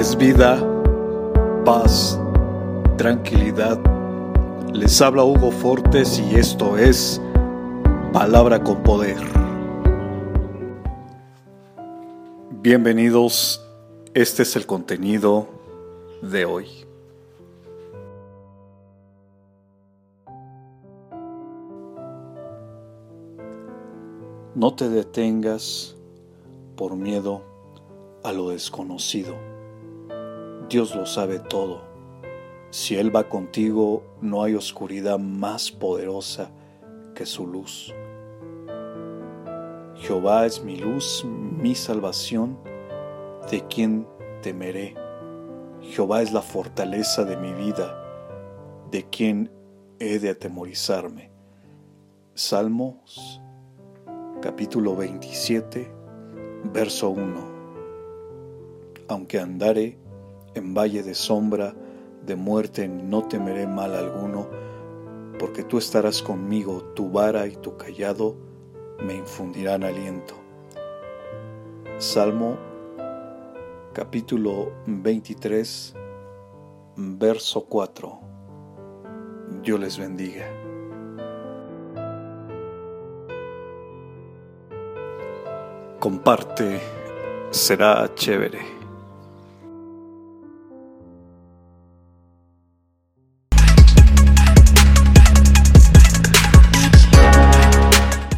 es vida, paz, tranquilidad. Les habla Hugo Fortes y esto es Palabra con Poder. Bienvenidos, este es el contenido de hoy. No te detengas por miedo a lo desconocido. Dios lo sabe todo. Si Él va contigo, no hay oscuridad más poderosa que su luz. Jehová es mi luz, mi salvación, de quien temeré. Jehová es la fortaleza de mi vida, de quien he de atemorizarme. Salmos capítulo 27, verso 1 aunque andare en valle de sombra de muerte, no temeré mal alguno, porque tú estarás conmigo, tu vara y tu callado me infundirán aliento. Salmo capítulo 23, verso 4. Dios les bendiga. Comparte, será chévere.